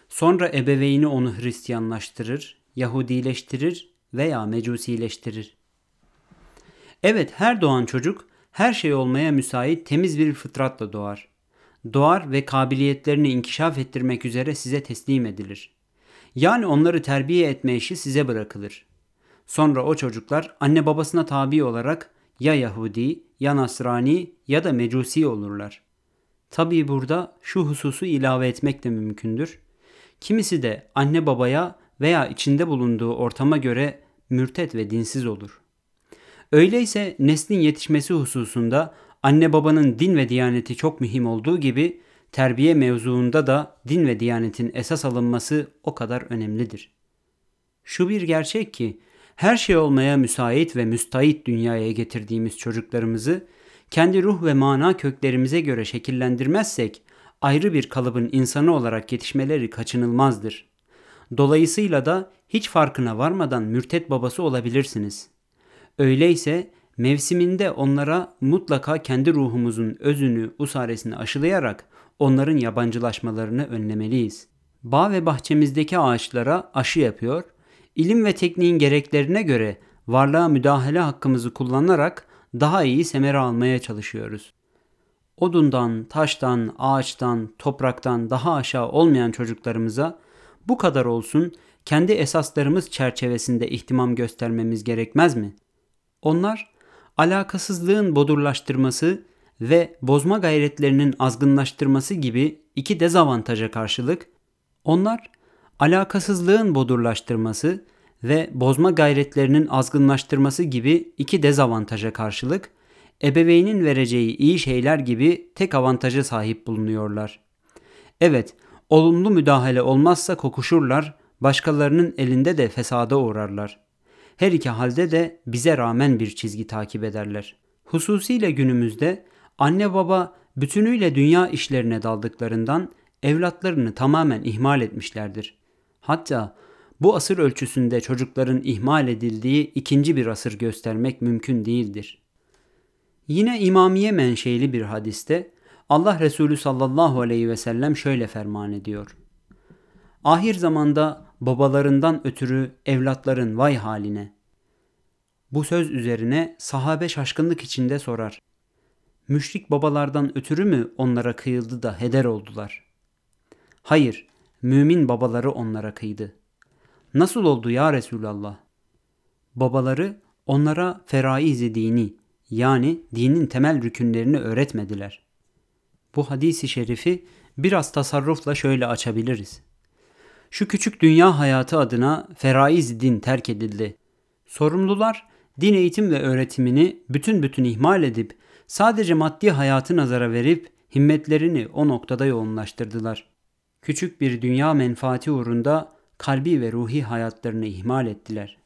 Sonra ebeveyni onu Hristiyanlaştırır, Yahudileştirir veya Mecusileştirir. Evet her doğan çocuk her şey olmaya müsait temiz bir fıtratla doğar. Doğar ve kabiliyetlerini inkişaf ettirmek üzere size teslim edilir. Yani onları terbiye etme işi size bırakılır. Sonra o çocuklar anne babasına tabi olarak ya Yahudi, ya Nasrani ya da Mecusi olurlar. Tabii burada şu hususu ilave etmek de mümkündür. Kimisi de anne babaya veya içinde bulunduğu ortama göre mürtet ve dinsiz olur. Öyleyse neslin yetişmesi hususunda anne babanın din ve diyaneti çok mühim olduğu gibi terbiye mevzuunda da din ve diyanetin esas alınması o kadar önemlidir. Şu bir gerçek ki her şey olmaya müsait ve müstahit dünyaya getirdiğimiz çocuklarımızı kendi ruh ve mana köklerimize göre şekillendirmezsek ayrı bir kalıbın insanı olarak yetişmeleri kaçınılmazdır. Dolayısıyla da hiç farkına varmadan mürtet babası olabilirsiniz. Öyleyse mevsiminde onlara mutlaka kendi ruhumuzun özünü, usaresini aşılayarak onların yabancılaşmalarını önlemeliyiz. Bağ ve bahçemizdeki ağaçlara aşı yapıyor, ilim ve tekniğin gereklerine göre varlığa müdahale hakkımızı kullanarak daha iyi semere almaya çalışıyoruz. Odundan, taştan, ağaçtan, topraktan daha aşağı olmayan çocuklarımıza bu kadar olsun kendi esaslarımız çerçevesinde ihtimam göstermemiz gerekmez mi? Onlar alakasızlığın bodurlaştırması ve bozma gayretlerinin azgınlaştırması gibi iki dezavantaja karşılık onlar alakasızlığın bodurlaştırması ve bozma gayretlerinin azgınlaştırması gibi iki dezavantaja karşılık ebeveynin vereceği iyi şeyler gibi tek avantaja sahip bulunuyorlar. Evet, olumlu müdahale olmazsa kokuşurlar, başkalarının elinde de fesada uğrarlar. Her iki halde de bize rağmen bir çizgi takip ederler. Hususiyle günümüzde anne baba bütünüyle dünya işlerine daldıklarından evlatlarını tamamen ihmal etmişlerdir. Hatta bu asır ölçüsünde çocukların ihmal edildiği ikinci bir asır göstermek mümkün değildir. Yine İmamiye menşeili bir hadiste Allah Resulü sallallahu aleyhi ve sellem şöyle ferman ediyor. Ahir zamanda babalarından ötürü evlatların vay haline. Bu söz üzerine sahabe şaşkınlık içinde sorar. Müşrik babalardan ötürü mü onlara kıyıldı da heder oldular? Hayır, mümin babaları onlara kıydı. Nasıl oldu ya Resulallah? Babaları onlara feraiz dini yani dinin temel rükünlerini öğretmediler. Bu hadisi şerifi biraz tasarrufla şöyle açabiliriz. Şu küçük dünya hayatı adına feraiz din terk edildi. Sorumlular din eğitim ve öğretimini bütün bütün ihmal edip sadece maddi hayatı nazara verip himmetlerini o noktada yoğunlaştırdılar. Küçük bir dünya menfaati uğrunda kalbi ve ruhi hayatlarını ihmal ettiler.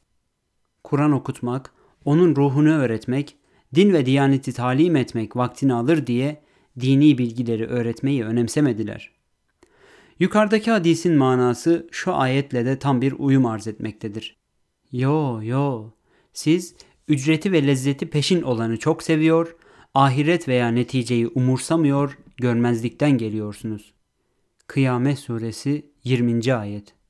Kur'an okutmak, onun ruhunu öğretmek, din ve diyaneti talim etmek vaktini alır diye dini bilgileri öğretmeyi önemsemediler. Yukarıdaki hadisin manası şu ayetle de tam bir uyum arz etmektedir. Yo yo, siz ücreti ve lezzeti peşin olanı çok seviyor, ahiret veya neticeyi umursamıyor, görmezlikten geliyorsunuz. Kıyamet Suresi 20. ayet.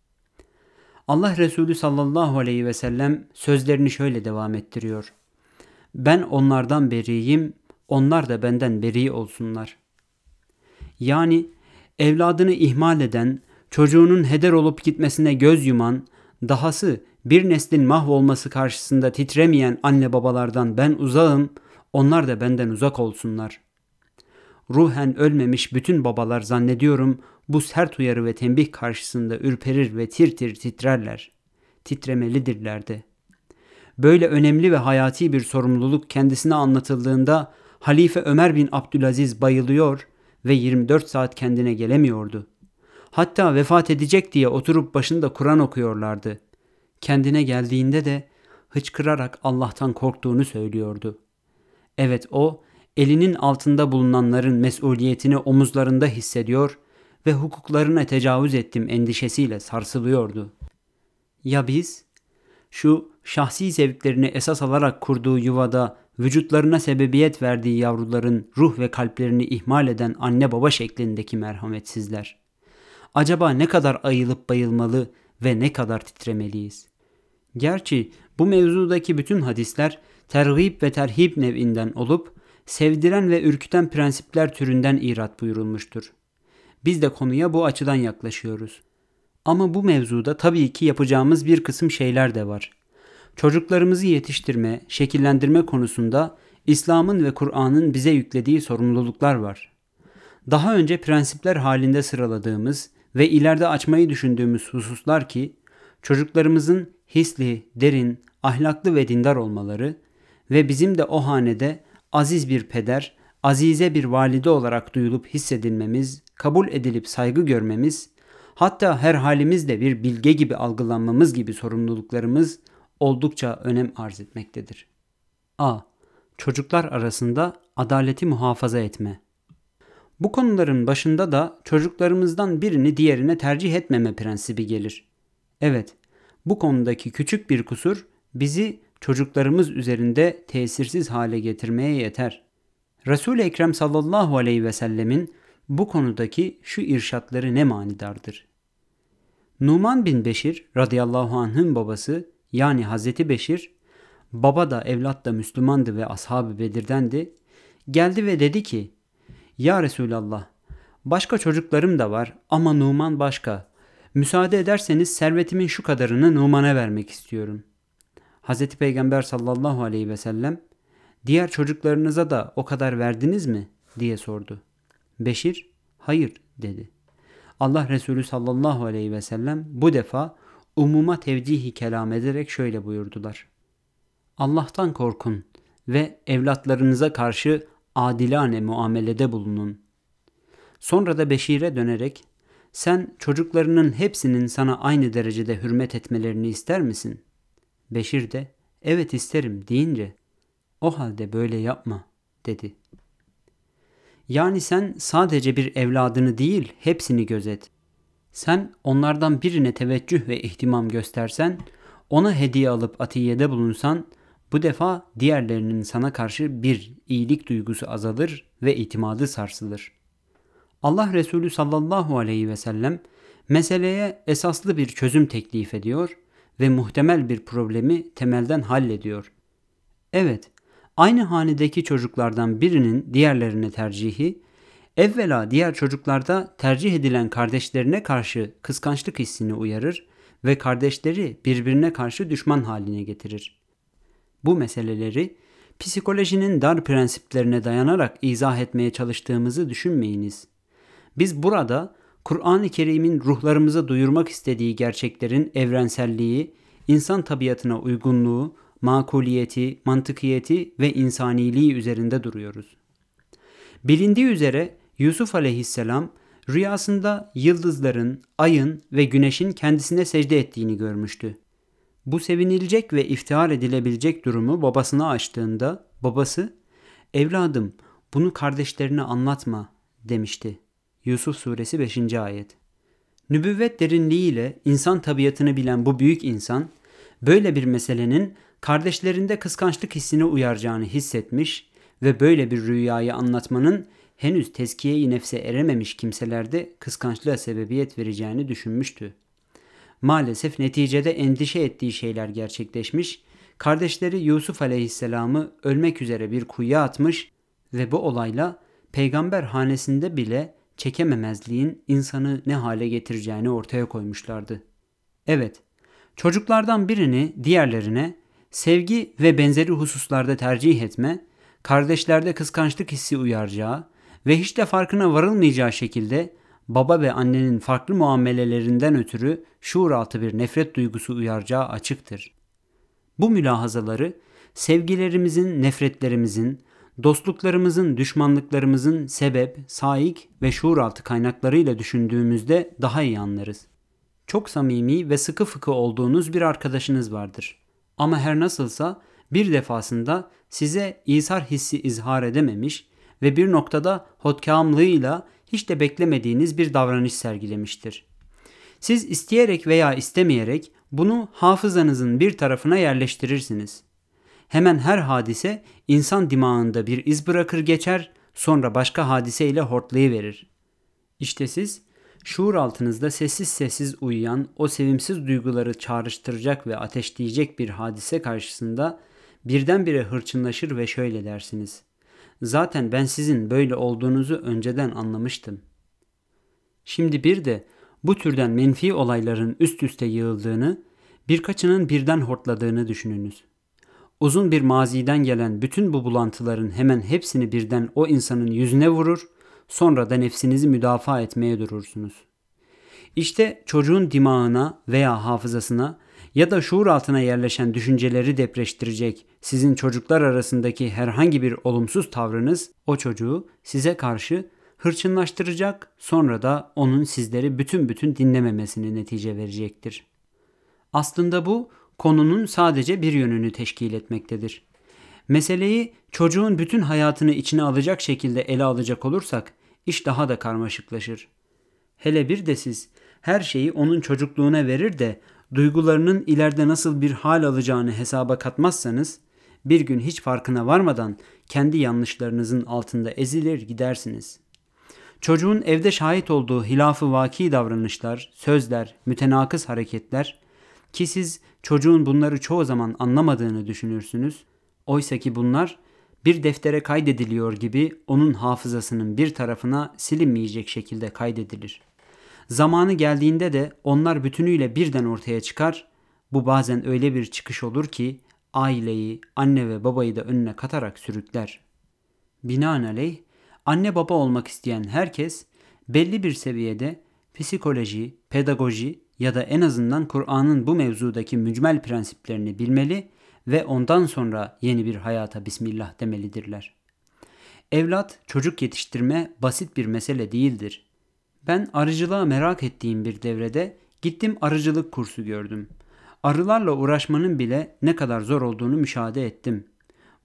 Allah Resulü sallallahu aleyhi ve sellem sözlerini şöyle devam ettiriyor. Ben onlardan beriyim, onlar da benden beri olsunlar. Yani evladını ihmal eden, çocuğunun heder olup gitmesine göz yuman, dahası bir neslin mahvolması karşısında titremeyen anne babalardan ben uzağım, onlar da benden uzak olsunlar. Ruhen ölmemiş bütün babalar zannediyorum bu sert uyarı ve tembih karşısında ürperir ve tir tir titrerler. Titremelidirler de. Böyle önemli ve hayati bir sorumluluk kendisine anlatıldığında Halife Ömer bin Abdülaziz bayılıyor ve 24 saat kendine gelemiyordu. Hatta vefat edecek diye oturup başında Kur'an okuyorlardı. Kendine geldiğinde de hıçkırarak Allah'tan korktuğunu söylüyordu. Evet o elinin altında bulunanların mesuliyetini omuzlarında hissediyor ve hukuklarına tecavüz ettim endişesiyle sarsılıyordu. Ya biz? Şu şahsi zevklerini esas alarak kurduğu yuvada vücutlarına sebebiyet verdiği yavruların ruh ve kalplerini ihmal eden anne baba şeklindeki merhametsizler. Acaba ne kadar ayılıp bayılmalı ve ne kadar titremeliyiz? Gerçi bu mevzudaki bütün hadisler tergib ve terhib nevinden olup sevdiren ve ürküten prensipler türünden irat buyurulmuştur. Biz de konuya bu açıdan yaklaşıyoruz. Ama bu mevzuda tabii ki yapacağımız bir kısım şeyler de var. Çocuklarımızı yetiştirme, şekillendirme konusunda İslam'ın ve Kur'an'ın bize yüklediği sorumluluklar var. Daha önce prensipler halinde sıraladığımız ve ileride açmayı düşündüğümüz hususlar ki çocuklarımızın hisli, derin, ahlaklı ve dindar olmaları ve bizim de o hanede aziz bir peder, azize bir valide olarak duyulup hissedilmemiz, kabul edilip saygı görmemiz, hatta her halimizde bir bilge gibi algılanmamız gibi sorumluluklarımız oldukça önem arz etmektedir. A. Çocuklar arasında adaleti muhafaza etme. Bu konuların başında da çocuklarımızdan birini diğerine tercih etmeme prensibi gelir. Evet, bu konudaki küçük bir kusur bizi çocuklarımız üzerinde tesirsiz hale getirmeye yeter. Resul-i Ekrem sallallahu aleyhi ve sellemin bu konudaki şu irşatları ne manidardır. Numan bin Beşir radıyallahu anh'ın babası yani Hazreti Beşir, baba da evlat da Müslümandı ve ashab-ı Bedir'dendi, geldi ve dedi ki, Ya Resulallah, başka çocuklarım da var ama Numan başka. Müsaade ederseniz servetimin şu kadarını Numan'a vermek istiyorum. Hazreti Peygamber sallallahu aleyhi ve sellem, diğer çocuklarınıza da o kadar verdiniz mi? diye sordu. Beşir, hayır dedi. Allah Resulü sallallahu aleyhi ve sellem bu defa umuma tevcihi kelam ederek şöyle buyurdular. Allah'tan korkun ve evlatlarınıza karşı adilane muamelede bulunun. Sonra da Beşir'e dönerek sen çocuklarının hepsinin sana aynı derecede hürmet etmelerini ister misin? Beşir de evet isterim deyince o halde böyle yapma dedi. Yani sen sadece bir evladını değil hepsini gözet. Sen onlardan birine teveccüh ve ihtimam göstersen, ona hediye alıp atiyede bulunsan, bu defa diğerlerinin sana karşı bir iyilik duygusu azalır ve itimadı sarsılır. Allah Resulü sallallahu aleyhi ve sellem meseleye esaslı bir çözüm teklif ediyor ve muhtemel bir problemi temelden hallediyor. Evet, aynı hanedeki çocuklardan birinin diğerlerine tercihi Evvela diğer çocuklarda tercih edilen kardeşlerine karşı kıskançlık hissini uyarır ve kardeşleri birbirine karşı düşman haline getirir. Bu meseleleri psikolojinin dar prensiplerine dayanarak izah etmeye çalıştığımızı düşünmeyiniz. Biz burada Kur'an-ı Kerim'in ruhlarımıza duyurmak istediği gerçeklerin evrenselliği, insan tabiatına uygunluğu, makuliyeti, mantıkiyeti ve insaniliği üzerinde duruyoruz. Bilindiği üzere Yusuf aleyhisselam Rüyasında yıldızların, ayın ve güneşin kendisine secde ettiğini görmüştü. Bu sevinilecek ve iftihar edilebilecek durumu babasına açtığında babası "Evladım, bunu kardeşlerine anlatma." demişti. Yusuf suresi 5. ayet. Nübüvvet derinliğiyle insan tabiatını bilen bu büyük insan böyle bir meselenin kardeşlerinde kıskançlık hissini uyaracağını hissetmiş ve böyle bir rüyayı anlatmanın henüz tezkiye-i nefse erememiş kimselerde kıskançlığa sebebiyet vereceğini düşünmüştü. Maalesef neticede endişe ettiği şeyler gerçekleşmiş, kardeşleri Yusuf aleyhisselamı ölmek üzere bir kuyuya atmış ve bu olayla peygamber hanesinde bile çekememezliğin insanı ne hale getireceğini ortaya koymuşlardı. Evet, çocuklardan birini diğerlerine sevgi ve benzeri hususlarda tercih etme, kardeşlerde kıskançlık hissi uyaracağı ve hiç de farkına varılmayacağı şekilde baba ve annenin farklı muamelelerinden ötürü şuuraltı bir nefret duygusu uyaracağı açıktır. Bu mülahazaları sevgilerimizin, nefretlerimizin, dostluklarımızın, düşmanlıklarımızın sebep, saik ve şuuraltı kaynaklarıyla düşündüğümüzde daha iyi anlarız. Çok samimi ve sıkı fıkı olduğunuz bir arkadaşınız vardır. Ama her nasılsa bir defasında size İsar hissi izhar edememiş ve bir noktada hotkamlığıyla hiç de beklemediğiniz bir davranış sergilemiştir. Siz isteyerek veya istemeyerek bunu hafızanızın bir tarafına yerleştirirsiniz. Hemen her hadise insan dimağında bir iz bırakır geçer, sonra başka hadiseyle hortlayıverir. İşte siz şuur altınızda sessiz sessiz uyuyan o sevimsiz duyguları çağrıştıracak ve ateşleyecek bir hadise karşısında birdenbire hırçınlaşır ve şöyle dersiniz. Zaten ben sizin böyle olduğunuzu önceden anlamıştım. Şimdi bir de bu türden menfi olayların üst üste yığıldığını, birkaçının birden hortladığını düşününüz. Uzun bir maziden gelen bütün bu bulantıların hemen hepsini birden o insanın yüzüne vurur, sonra da nefsinizi müdafaa etmeye durursunuz. İşte çocuğun dimağına veya hafızasına ya da şuur altına yerleşen düşünceleri depreştirecek sizin çocuklar arasındaki herhangi bir olumsuz tavrınız o çocuğu size karşı hırçınlaştıracak sonra da onun sizleri bütün bütün dinlememesini netice verecektir. Aslında bu konunun sadece bir yönünü teşkil etmektedir. Meseleyi çocuğun bütün hayatını içine alacak şekilde ele alacak olursak iş daha da karmaşıklaşır. Hele bir de siz her şeyi onun çocukluğuna verir de duygularının ileride nasıl bir hal alacağını hesaba katmazsanız bir gün hiç farkına varmadan kendi yanlışlarınızın altında ezilir gidersiniz. Çocuğun evde şahit olduğu hilafı vaki davranışlar, sözler, mütenakız hareketler ki siz çocuğun bunları çoğu zaman anlamadığını düşünürsünüz. Oysa ki bunlar bir deftere kaydediliyor gibi onun hafızasının bir tarafına silinmeyecek şekilde kaydedilir. Zamanı geldiğinde de onlar bütünüyle birden ortaya çıkar. Bu bazen öyle bir çıkış olur ki aileyi, anne ve babayı da önüne katarak sürükler. Binaenaleyh anne baba olmak isteyen herkes belli bir seviyede psikoloji, pedagoji ya da en azından Kur'an'ın bu mevzudaki mücmel prensiplerini bilmeli ve ondan sonra yeni bir hayata bismillah demelidirler. Evlat, çocuk yetiştirme basit bir mesele değildir. Ben arıcılığa merak ettiğim bir devrede gittim arıcılık kursu gördüm. Arılarla uğraşmanın bile ne kadar zor olduğunu müşahede ettim.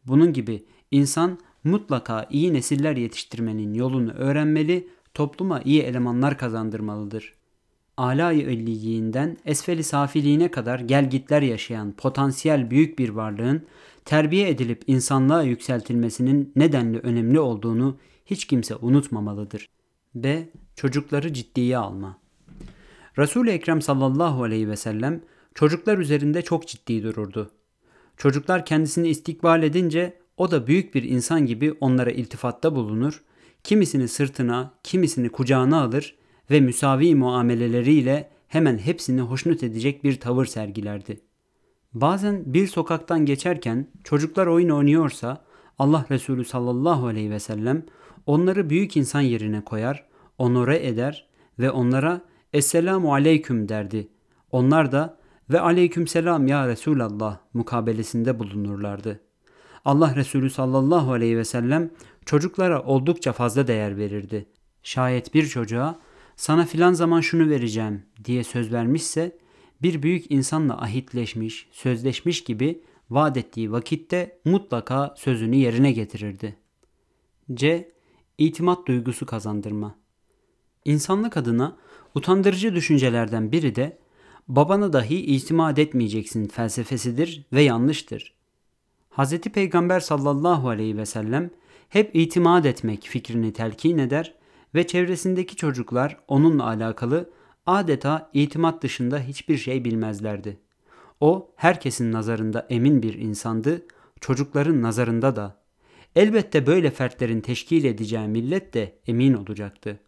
Bunun gibi insan mutlaka iyi nesiller yetiştirmenin yolunu öğrenmeli, topluma iyi elemanlar kazandırmalıdır. Alay-ı elliyiğinden esfeli safiliğine kadar gelgitler yaşayan potansiyel büyük bir varlığın terbiye edilip insanlığa yükseltilmesinin nedenli önemli olduğunu hiç kimse unutmamalıdır. B. Çocukları ciddiye alma. Resul-i Ekrem sallallahu aleyhi ve sellem çocuklar üzerinde çok ciddi dururdu. Çocuklar kendisini istikbal edince o da büyük bir insan gibi onlara iltifatta bulunur, kimisini sırtına, kimisini kucağına alır ve müsavi muameleleriyle hemen hepsini hoşnut edecek bir tavır sergilerdi. Bazen bir sokaktan geçerken çocuklar oyun oynuyorsa Allah Resulü sallallahu aleyhi ve sellem onları büyük insan yerine koyar, onore eder ve onlara Esselamu aleyküm derdi. Onlar da ve aleyküm selam ya Resulallah mukabelesinde bulunurlardı. Allah Resulü sallallahu aleyhi ve sellem çocuklara oldukça fazla değer verirdi. Şayet bir çocuğa sana filan zaman şunu vereceğim diye söz vermişse bir büyük insanla ahitleşmiş, sözleşmiş gibi vaat ettiği vakitte mutlaka sözünü yerine getirirdi. C. İtimat duygusu kazandırma. İnsanlık adına utandırıcı düşüncelerden biri de babana dahi itimat etmeyeceksin felsefesidir ve yanlıştır. Hz. Peygamber sallallahu aleyhi ve sellem hep itimat etmek fikrini telkin eder ve çevresindeki çocuklar onunla alakalı adeta itimat dışında hiçbir şey bilmezlerdi. O herkesin nazarında emin bir insandı, çocukların nazarında da. Elbette böyle fertlerin teşkil edeceği millet de emin olacaktı.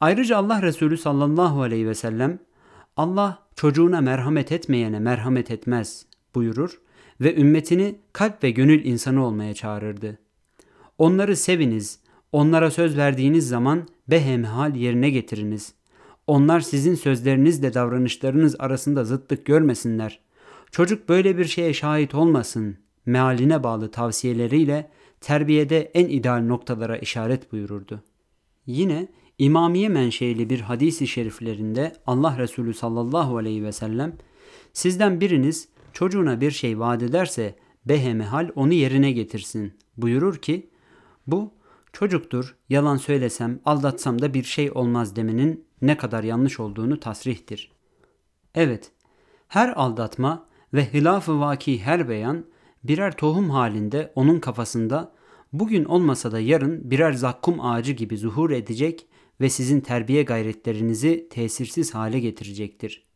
Ayrıca Allah Resulü sallallahu aleyhi ve sellem Allah çocuğuna merhamet etmeyene merhamet etmez buyurur ve ümmetini kalp ve gönül insanı olmaya çağırırdı. Onları seviniz, onlara söz verdiğiniz zaman behemhal yerine getiriniz. Onlar sizin sözlerinizle davranışlarınız arasında zıtlık görmesinler. Çocuk böyle bir şeye şahit olmasın. Mealine bağlı tavsiyeleriyle terbiyede en ideal noktalara işaret buyururdu. Yine İmamiye menşeili bir hadisi şeriflerinde Allah Resulü sallallahu aleyhi ve sellem sizden biriniz çocuğuna bir şey vaat ederse behemehal onu yerine getirsin buyurur ki bu çocuktur yalan söylesem aldatsam da bir şey olmaz demenin ne kadar yanlış olduğunu tasrihtir. Evet her aldatma ve hilaf-ı vaki her beyan birer tohum halinde onun kafasında bugün olmasa da yarın birer zakkum ağacı gibi zuhur edecek ve sizin terbiye gayretlerinizi tesirsiz hale getirecektir.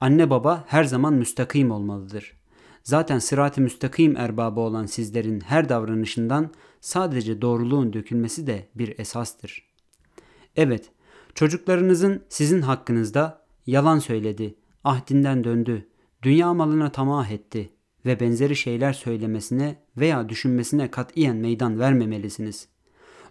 Anne baba her zaman müstakim olmalıdır. Zaten sırat-ı müstakim erbabı olan sizlerin her davranışından sadece doğruluğun dökülmesi de bir esastır. Evet, çocuklarınızın sizin hakkınızda yalan söyledi, ahdinden döndü, dünya malına tamah etti ve benzeri şeyler söylemesine veya düşünmesine katiyen meydan vermemelisiniz.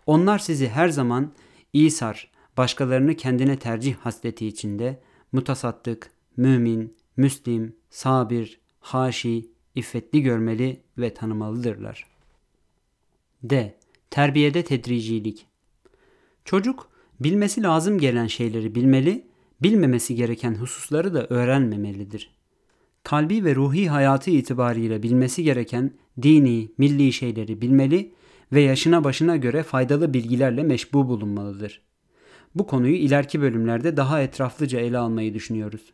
Onlar sizi her zaman İsar, başkalarını kendine tercih hasleti içinde mutasattık, mümin, müslim, sabir, haşi, iffetli görmeli ve tanımalıdırlar. D. Terbiyede tedricilik. Çocuk bilmesi lazım gelen şeyleri bilmeli, bilmemesi gereken hususları da öğrenmemelidir. Kalbi ve ruhi hayatı itibariyle bilmesi gereken dini, milli şeyleri bilmeli ve yaşına başına göre faydalı bilgilerle meşbu bulunmalıdır. Bu konuyu ileriki bölümlerde daha etraflıca ele almayı düşünüyoruz.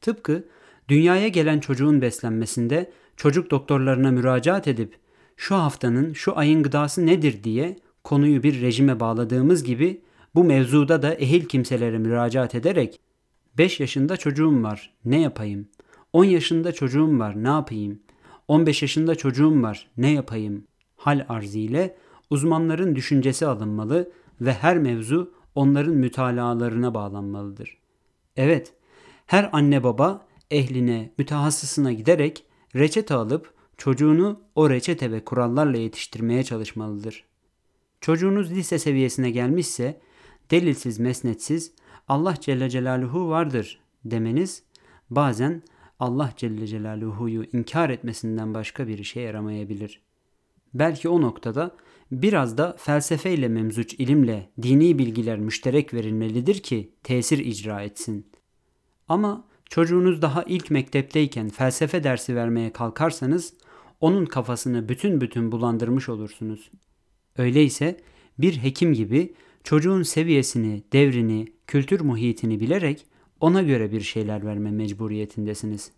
Tıpkı dünyaya gelen çocuğun beslenmesinde çocuk doktorlarına müracaat edip şu haftanın şu ayın gıdası nedir diye konuyu bir rejime bağladığımız gibi bu mevzuda da ehil kimselere müracaat ederek 5 yaşında çocuğum var ne yapayım? 10 yaşında çocuğum var ne yapayım? 15 yaşında çocuğum var ne yapayım? hal arziyle uzmanların düşüncesi alınmalı ve her mevzu onların mütalalarına bağlanmalıdır. Evet, her anne baba ehline, mütehassısına giderek reçete alıp çocuğunu o reçete ve kurallarla yetiştirmeye çalışmalıdır. Çocuğunuz lise seviyesine gelmişse delilsiz mesnetsiz Allah Celle Celaluhu vardır demeniz bazen Allah Celle Celaluhu'yu inkar etmesinden başka bir işe yaramayabilir.'' Belki o noktada biraz da felsefeyle memzuç ilimle dini bilgiler müşterek verilmelidir ki tesir icra etsin. Ama çocuğunuz daha ilk mektepteyken felsefe dersi vermeye kalkarsanız onun kafasını bütün bütün bulandırmış olursunuz. Öyleyse bir hekim gibi çocuğun seviyesini, devrini, kültür muhitini bilerek ona göre bir şeyler verme mecburiyetindesiniz.''